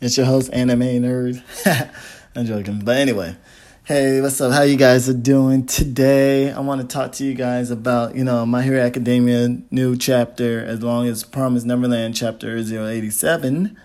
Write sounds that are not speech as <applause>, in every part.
It's your host, Anime Nerd. <laughs> I'm joking. But anyway, hey, what's up? How you guys are doing today? I want to talk to you guys about, you know, My Hero Academia new chapter, as long as Promise Neverland chapter 087.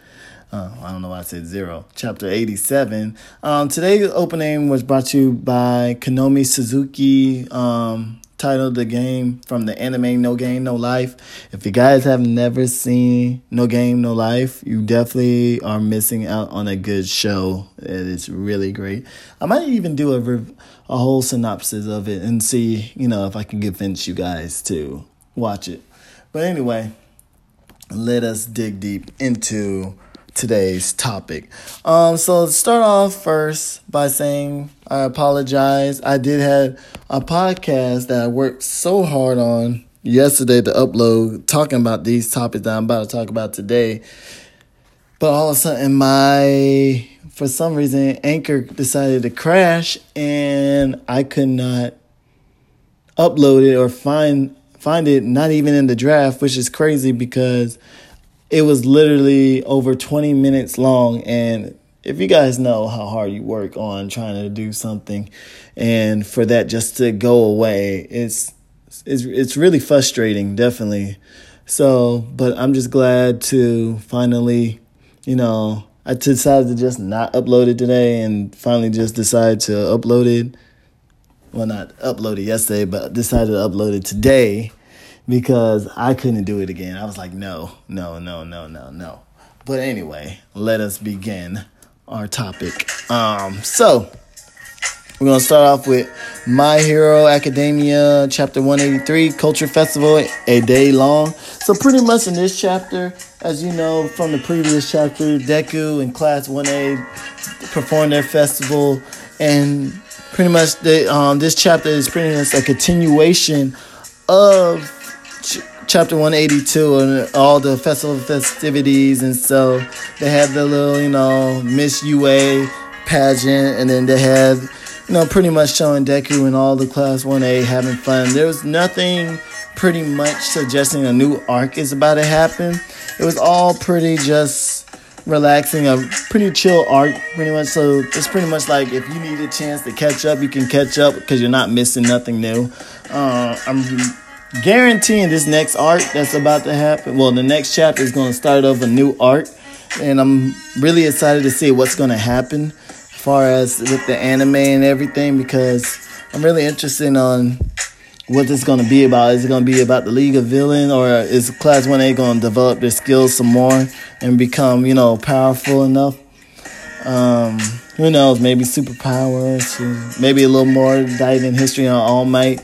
Uh, I don't know why I said zero. Chapter 87. Um, today's opening was brought to you by Konomi Suzuki. Um, titled the game from the anime No Game No Life. If you guys have never seen No Game No Life, you definitely are missing out on a good show. It is really great. I might even do a a whole synopsis of it and see, you know, if I can convince you guys to watch it. But anyway, let us dig deep into today's topic. Um, so start off first by saying I apologize. I did have a podcast that I worked so hard on yesterday to upload, talking about these topics that I'm about to talk about today. But all of a sudden, my for some reason Anchor decided to crash, and I could not upload it or find find it. Not even in the draft, which is crazy because it was literally over 20 minutes long and if you guys know how hard you work on trying to do something and for that just to go away it's it's it's really frustrating definitely. So but i'm just glad to finally you know i decided to just not upload it today and finally just decided to upload it. Well not upload it yesterday but decided to upload it today because I couldn't do it again. I was like, no, no, no, no, no, no. But anyway, let us begin our topic. Um, so we're gonna start off with My Hero Academia, chapter 183, Culture Festival, a day long. So pretty much in this chapter, as you know from the previous chapter, Deku and Class 1A perform their festival, and pretty much the um, this chapter is pretty much a continuation of chapter 182 and all the festival festivities and so they had the little you know miss ua pageant and then they had, you know pretty much showing deku and all the class 1a having fun. There was nothing pretty much suggesting a new arc is about to happen. It was all pretty just relaxing a pretty chill arc pretty much. So it's pretty much like if you need a chance to catch up you can catch up because you're not missing nothing new. Uh, i'm guaranteeing this next arc that's about to happen. Well, the next chapter is going to start off a new arc, and I'm really excited to see what's going to happen as far as with the anime and everything because I'm really interested on what this is going to be about. Is it going to be about the League of Villain, or is Class 1A going to develop their skills some more and become, you know, powerful enough? Um, who knows? Maybe superpowers, maybe a little more dive in history on All Might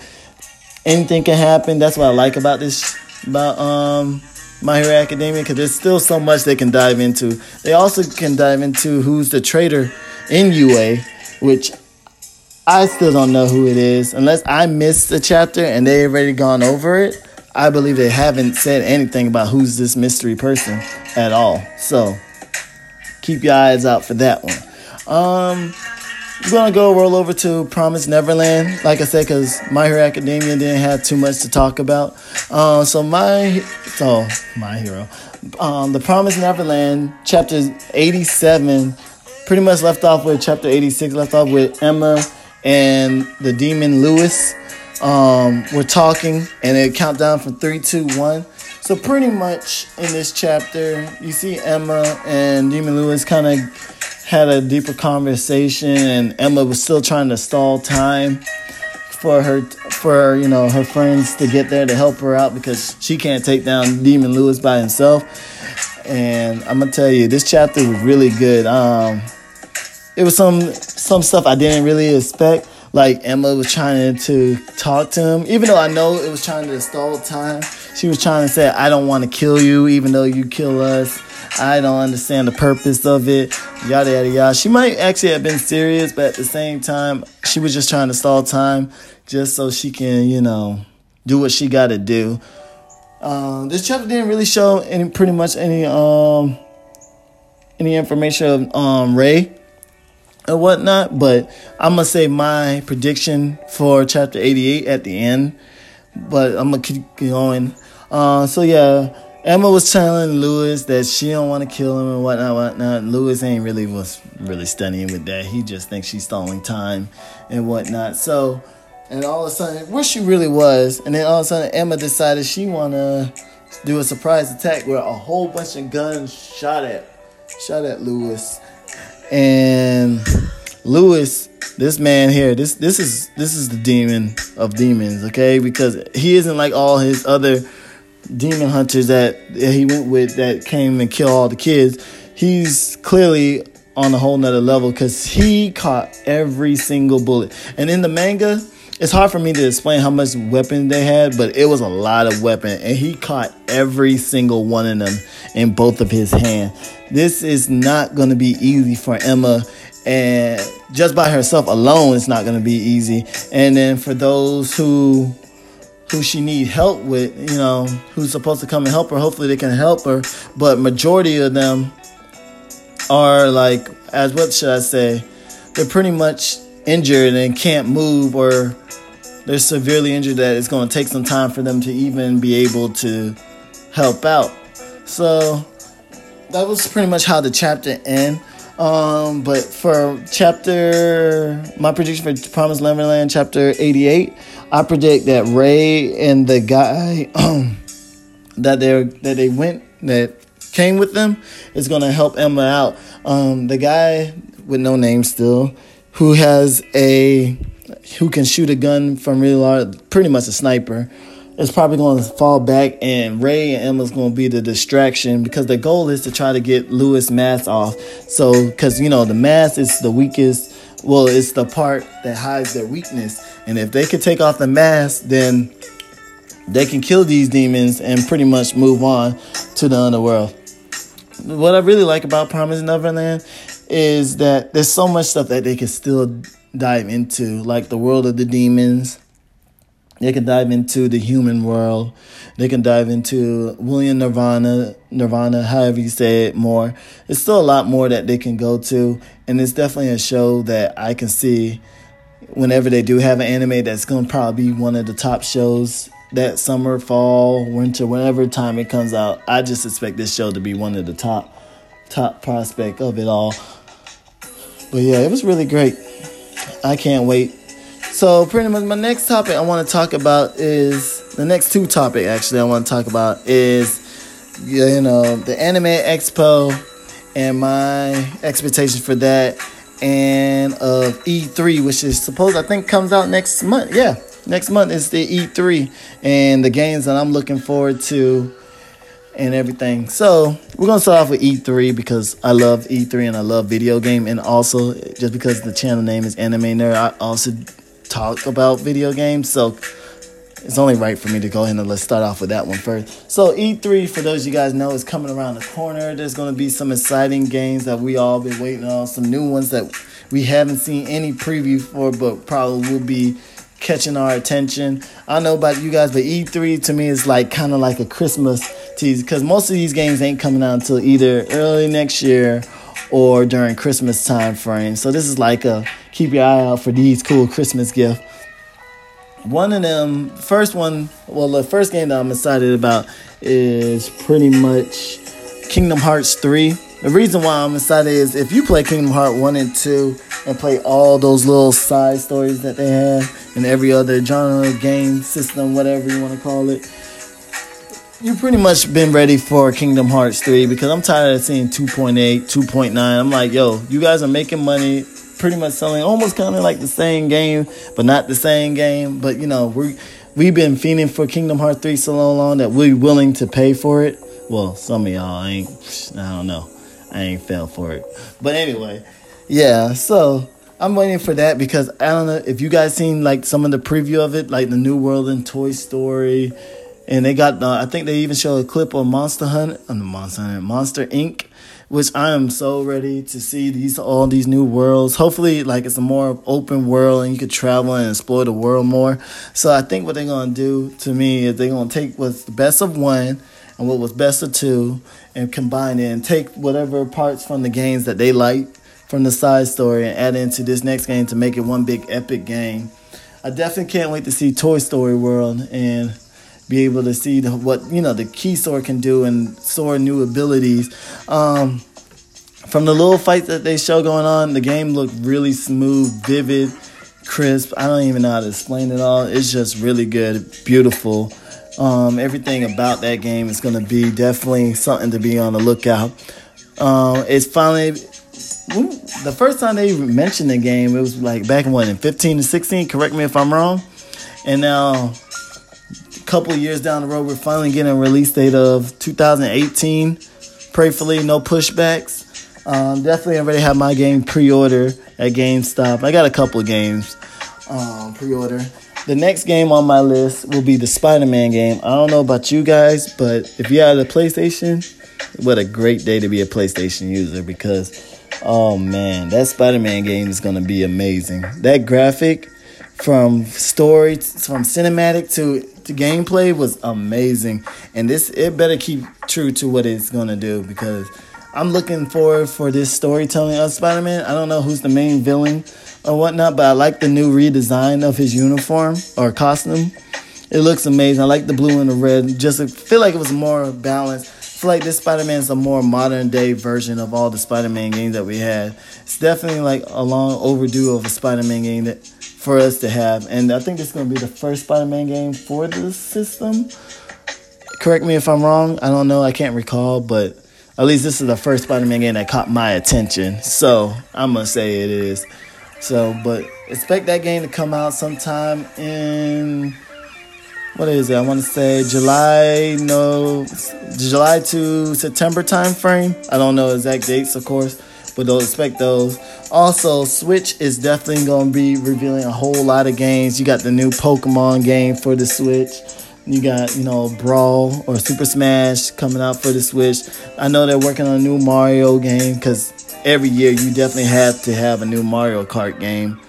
anything can happen. That's what I like about this about um My Hero Academia because there's still so much they can dive into. They also can dive into who's the traitor in UA, which I still don't know who it is unless I missed a chapter and they already gone over it. I believe they haven't said anything about who's this mystery person at all. So keep your eyes out for that one. Um, we're gonna go roll over to Promise Neverland, like I said, because My Hero Academia didn't have too much to talk about. Uh, so my, so my hero, um, the Promise Neverland, chapter eighty-seven, pretty much left off with chapter eighty-six, left off with Emma and the demon Lewis. um, were talking, and it count down from three, two, one. So pretty much in this chapter, you see Emma and Demon Lewis kind of had a deeper conversation, and Emma was still trying to stall time for her for you know her friends to get there to help her out because she can't take down Demon Lewis by himself. And I'm gonna tell you, this chapter was really good. Um, it was some some stuff I didn't really expect. Like Emma was trying to talk to him, even though I know it was trying to stall time. She was trying to say, "I don't want to kill you, even though you kill us." I don't understand the purpose of it. Yada yada yada. She might actually have been serious, but at the same time, she was just trying to stall time, just so she can, you know, do what she got to do. Um, this chapter didn't really show any, pretty much any, um, any information of um, Ray and whatnot, but I'm gonna say my prediction for chapter 88 at the end. But I'm gonna keep going. Uh, so yeah, Emma was telling Lewis that she don't want to kill him and whatnot, whatnot. Lewis ain't really was really studying with that. He just thinks she's stalling time and whatnot. So, and all of a sudden, where she really was, and then all of a sudden, Emma decided she wanna do a surprise attack where a whole bunch of guns shot at, shot at Lewis, and Lewis. This man here, this this is this is the demon of demons, okay? Because he isn't like all his other demon hunters that he went with that came and killed all the kids, he's clearly on a whole nother level because he caught every single bullet. And in the manga, it's hard for me to explain how much weapon they had, but it was a lot of weapon, and he caught every single one of them in both of his hands. This is not going to be easy for Emma, and just by herself alone, it's not going to be easy. And then for those who who she need help with, you know, who's supposed to come and help her. Hopefully they can help her. But majority of them are like, as what should I say? They're pretty much injured and can't move or they're severely injured that it's going to take some time for them to even be able to help out. So that was pretty much how the chapter end. Um, but for chapter, my prediction for Promised Neverland, chapter 88, I predict that Ray and the guy um, that they that they went that came with them is gonna help Emma out. Um, the guy with no name still, who has a who can shoot a gun from really large, pretty much a sniper is probably going to fall back, and Ray and Emma's going to be the distraction because the goal is to try to get Lewis mask off. So, because you know the mask is the weakest. Well, it's the part that hides their weakness, and if they could take off the mask, then they can kill these demons and pretty much move on to the underworld. What I really like about Promise Neverland is that there's so much stuff that they can still dive into, like the world of the demons they can dive into the human world. They can dive into William Nirvana, Nirvana, however you say it more. It's still a lot more that they can go to. And it's definitely a show that I can see whenever they do have an anime that's going to probably be one of the top shows that summer, fall, winter, whenever time it comes out. I just expect this show to be one of the top, top prospect of it all. But yeah, it was really great. I can't wait so pretty much my next topic I want to talk about is the next two topic actually I want to talk about is you know the anime expo and my expectations for that and of E3 which is supposed I think comes out next month. Yeah, next month is the E3 and the games that I'm looking forward to and everything. So we're gonna start off with E3 because I love E3 and I love video game, and also just because the channel name is Anime Nerd, I also talk about video games, so it's only right for me to go ahead and let's start off with that one first. So E3, for those you guys know, is coming around the corner. There's going to be some exciting games that we all been waiting on, some new ones that we haven't seen any preview for, but probably will be catching our attention. I don't know about you guys, but E3 to me is like kind of like a Christmas tease because most of these games ain't coming out until either early next year or during Christmas time frame. So this is like a keep your eye out for these cool Christmas gifts. One of them, first one, well, the first game that I'm excited about is pretty much Kingdom Hearts 3. The reason why I'm excited is if you play Kingdom Hearts 1 and 2 and play all those little side stories that they have in every other genre, game, system, whatever you want to call it, you've pretty much been ready for Kingdom Hearts 3 because I'm tired of seeing 2.8, 2.9. I'm like, yo, you guys are making money pretty much selling almost kind of like the same game, but not the same game. But you know, we we've been fiending for Kingdom Hearts 3 so long that we're willing to pay for it. Well, some of y'all ain't I don't know. I ain't fell for it. But anyway, yeah, so I'm waiting for that because I don't know if you guys seen like some of the preview of it, like the New World and Toy Story, and they got I think they even show a clip of Monster Hunt, on uh, the Monster Hunt, Monster Inc which I am so ready to see these all these new worlds. Hopefully, like it's a more open world and you could travel and explore the world more. So I think what they're gonna do to me is they're gonna take what's the best of one and what was best of two and combine it and take whatever parts from the games that they like from the side story and add into this next game to make it one big epic game. I definitely can't wait to see Toy Story World and be able to see the, what you know the key sword can do and Sora new abilities. Um, from the little fights that they show going on, the game looked really smooth, vivid, crisp. I don't even know how to explain it all. It's just really good, beautiful. Um, everything about that game is going to be definitely something to be on the lookout. Um, it's finally the first time they mentioned the game. It was like back when in 15 to 16. Correct me if I'm wrong. And now couple years down the road, we're finally getting a release date of 2018. Prayfully, no pushbacks. Um, definitely already have my game pre-order at GameStop. I got a couple games um, pre-order. The next game on my list will be the Spider-Man game. I don't know about you guys, but if you have a PlayStation, what a great day to be a PlayStation user because, oh man, that Spider-Man game is gonna be amazing. That graphic from story from cinematic to, to gameplay was amazing. And this it better keep true to what it's gonna do because i'm looking forward for this storytelling of spider-man. I don't know who's the main villain or whatnot but i like the new redesign of his uniform or costume. It looks amazing. I like the blue and the red. Just feel like it was more balanced. I feel like this Spider-Man is a more modern day version of all the Spider-Man games that we had. It's definitely like a long overdue of a Spider-Man game that for us to have. And I think this is going to be the first Spider Man game for the system. Correct me if I'm wrong. I don't know. I can't recall. But at least this is the first Spider Man game that caught my attention. So I'm going to say it is. So, but expect that game to come out sometime in. What is it? I want to say July, no, July to September time frame. I don't know exact dates, of course but don't expect those. Also, Switch is definitely going to be revealing a whole lot of games. You got the new Pokemon game for the Switch. You got, you know, Brawl or Super Smash coming out for the Switch. I know they're working on a new Mario game because every year you definitely have to have a new Mario Kart game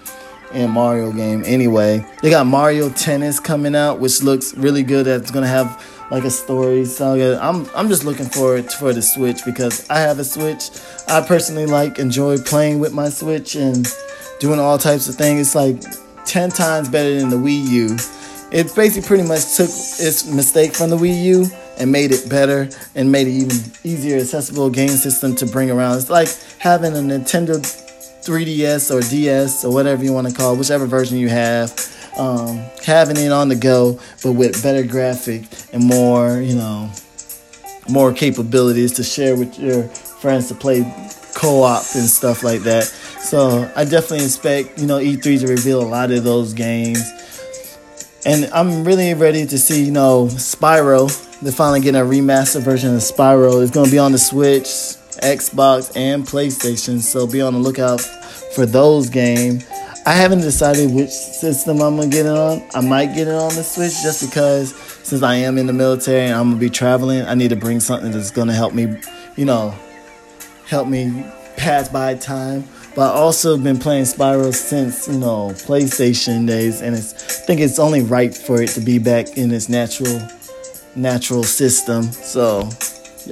and Mario game anyway. They got Mario Tennis coming out, which looks really good. That's going to have like a story saga. I'm I'm just looking forward for the Switch because I have a Switch. I personally like enjoy playing with my Switch and doing all types of things. It's like ten times better than the Wii U. It basically pretty much took its mistake from the Wii U and made it better and made it even easier accessible game system to bring around. It's like having a Nintendo 3DS or DS or whatever you want to call it, whichever version you have um, having it on the go, but with better graphic and more, you know, more capabilities to share with your friends to play co-op and stuff like that. So I definitely expect, you know, E3 to reveal a lot of those games. And I'm really ready to see, you know, Spyro. They're finally getting a remastered version of Spyro. It's going to be on the Switch, Xbox, and PlayStation. So be on the lookout for those games. I haven't decided which system I'm gonna get it on. I might get it on the Switch just because since I am in the military and I'm gonna be traveling, I need to bring something that's gonna help me, you know, help me pass by time. But I also have been playing Spyro since you know PlayStation days, and it's I think it's only right for it to be back in its natural natural system. So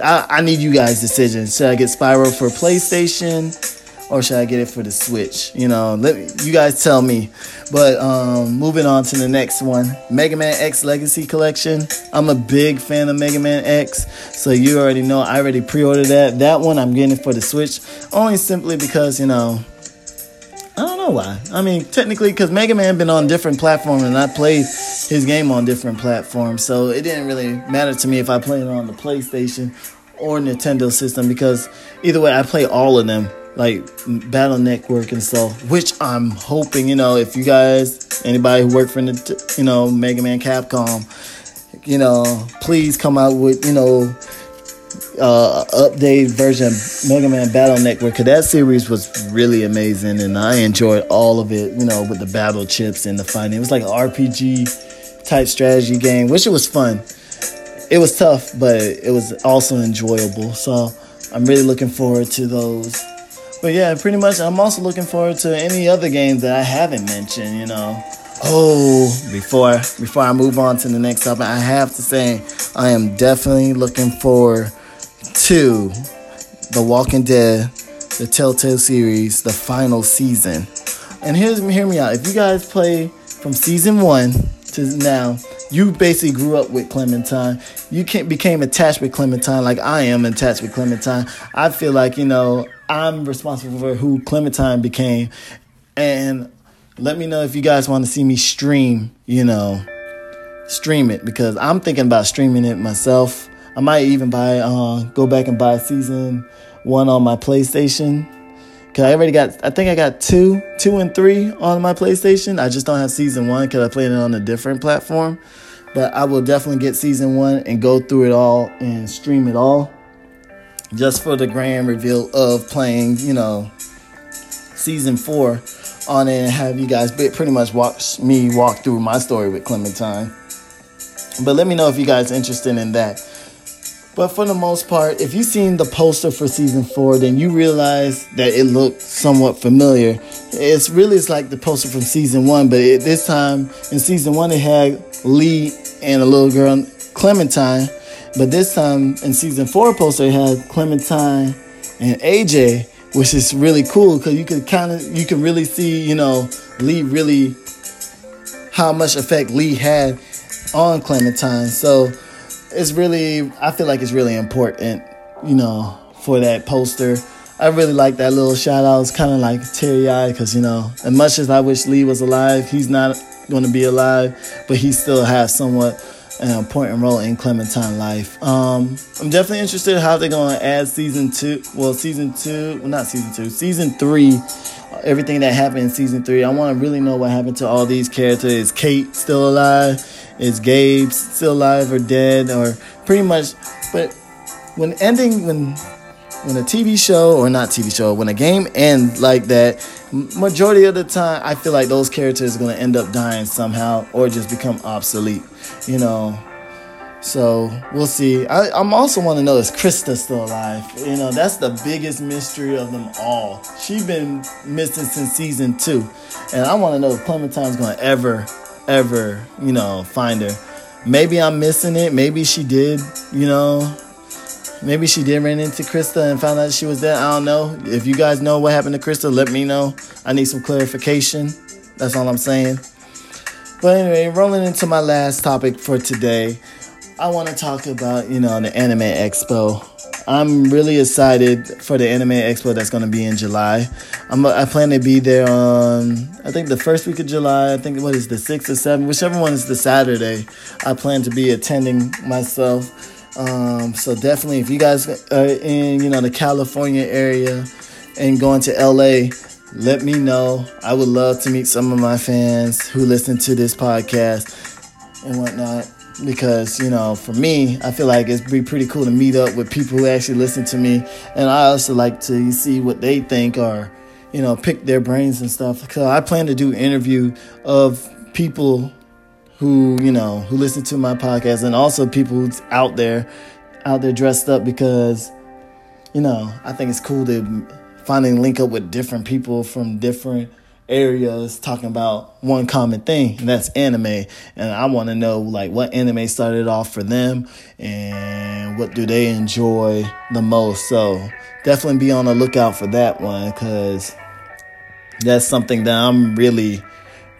I, I need you guys' decisions. Should I get Spyro for PlayStation? Or should I get it for the Switch? You know, let me, you guys tell me. But um, moving on to the next one, Mega Man X Legacy Collection. I'm a big fan of Mega Man X, so you already know I already pre-ordered that. That one I'm getting it for the Switch, only simply because you know. I don't know why. I mean, technically, because Mega Man been on different platforms, and I played his game on different platforms, so it didn't really matter to me if I played it on the PlayStation or Nintendo system because either way, I play all of them like Battle Network and stuff, which I'm hoping, you know, if you guys, anybody who work for the, you know, Mega Man Capcom, you know, please come out with, you know, uh, updated version of Mega Man Battle Network because that series was really amazing and I enjoyed all of it, you know, with the battle chips and the fighting. It was like an RPG type strategy game, which it was fun. It was tough, but it was also enjoyable. So I'm really looking forward to those but yeah, pretty much. I'm also looking forward to any other games that I haven't mentioned. You know. Oh, before before I move on to the next topic, I have to say I am definitely looking forward to The Walking Dead, the Telltale series, the final season. And here's hear me out. If you guys play from season one to now, you basically grew up with Clementine. You became attached with Clementine like I am attached with Clementine. I feel like, you know, I'm responsible for who Clementine became. And let me know if you guys want to see me stream, you know, stream it because I'm thinking about streaming it myself. I might even buy, uh, go back and buy season one on my PlayStation. Cause I already got, I think I got two, two and three on my PlayStation. I just don't have season one because I played it on a different platform. But I will definitely get season one and go through it all and stream it all just for the grand reveal of playing, you know, season four on it and have you guys pretty much watch me walk through my story with Clementine. But let me know if you guys interested in that. But for the most part, if you've seen the poster for season four, then you realize that it looked somewhat familiar. It's really it's like the poster from season one, but it, this time in season one it had Lee and a little girl Clementine but this time in season four poster, it had Clementine and AJ, which is really cool because you could kind of you can really see you know Lee really how much effect Lee had on Clementine. So it's really I feel like it's really important, you know, for that poster. I really like that little shout out. It's kind of like teary eyed because, you know, as much as I wish Lee was alive, he's not going to be alive, but he still has somewhat an important role in Clementine life. Um, I'm definitely interested in how they're going to add season two. Well, season two, well, not season two, season three. Everything that happened in season three. I want to really know what happened to all these characters. Is Kate still alive? Is Gabe still alive or dead? Or pretty much. But when ending, when when a TV show or not TV show, when a game ends like that, majority of the time I feel like those characters are gonna end up dying somehow or just become obsolete. You know. So we'll see. I, am also want to know is Christa still alive? You know, that's the biggest mystery of them all. She's been missing since season two, and I want to know if Clementine's gonna ever, ever, you know, find her. Maybe I'm missing it. Maybe she did. You know, Maybe she did run into Christa and found out she was there. I don't know. If you guys know what happened to Christa, let me know. I need some clarification. That's all I'm saying. But anyway, rolling into my last topic for today, I want to talk about, you know, the Anime Expo. I'm really excited for the Anime Expo that's going to be in July. I'm, I plan to be there on, I think the first week of July. I think what is the 6th or 7th, whichever one is the Saturday. I plan to be attending myself. Um, so definitely, if you guys are in, you know, the California area and going to LA, let me know. I would love to meet some of my fans who listen to this podcast and whatnot. Because, you know, for me, I feel like it'd be pretty cool to meet up with people who actually listen to me. And I also like to see what they think or, you know, pick their brains and stuff. Because I plan to do interview of people who you know who listen to my podcast and also people who's out there out there dressed up because you know i think it's cool to finally link up with different people from different areas talking about one common thing, and that's anime. And I want to know like what anime started off for them and what do they enjoy the most. So definitely be on the lookout for that one because that's something that I'm really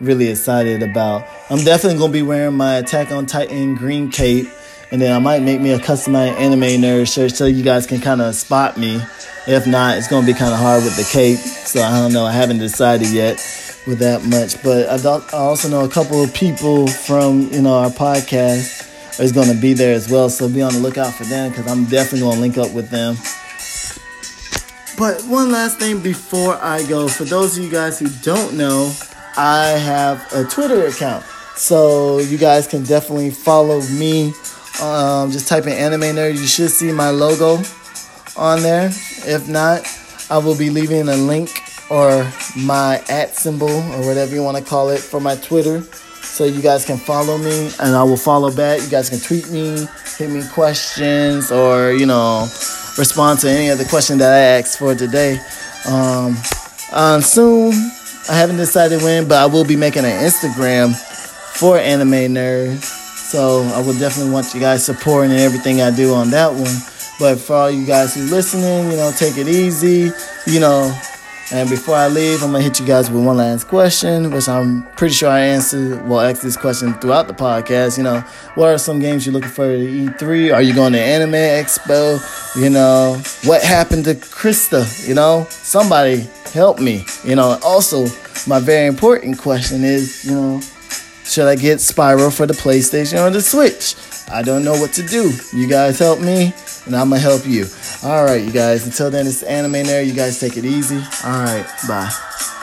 really excited about. I'm definitely gonna be wearing my Attack on Titan green cape, and then I might make me a customized anime nerd shirt so you guys can kind of spot me. If not, it's gonna be kind of hard with the cape, so I don't know. I haven't decided yet with that much, but I, also know a couple of people from you know our podcast is gonna be there as well, so be on the lookout for them because I'm definitely gonna link up with them. But one last thing before I go, for those of you guys who don't know, I have a Twitter account. So you guys can definitely follow me. Um, just type in Anime Nerd. You should see my logo on there. If not, I will be leaving a link or my at symbol or whatever you want to call it for my Twitter. So you guys can follow me and I will follow back. You guys can tweet me, hit me questions, or, you know, respond to any of the questions that I asked for today. Um, um, soon I haven't decided when, but I will be making an Instagram for Anime Nerd. So I will definitely want you guys supporting everything I do on that one. But for all you guys who listening, you know, take it easy. You know, and before I leave, I'm gonna hit you guys with one last question, which I'm pretty sure I answered. Well, ask this question throughout the podcast. You know, what are some games you're looking for to E3? Are you going to Anime Expo? You know, what happened to Christa? You know, somebody help me. You know, also my very important question is, you know, should I get Spyro for the PlayStation or the Switch? I don't know what to do. You guys help me, and I'm gonna help you. All right, you guys. Until then, it's Anime Nerd. You guys take it easy. All right, bye.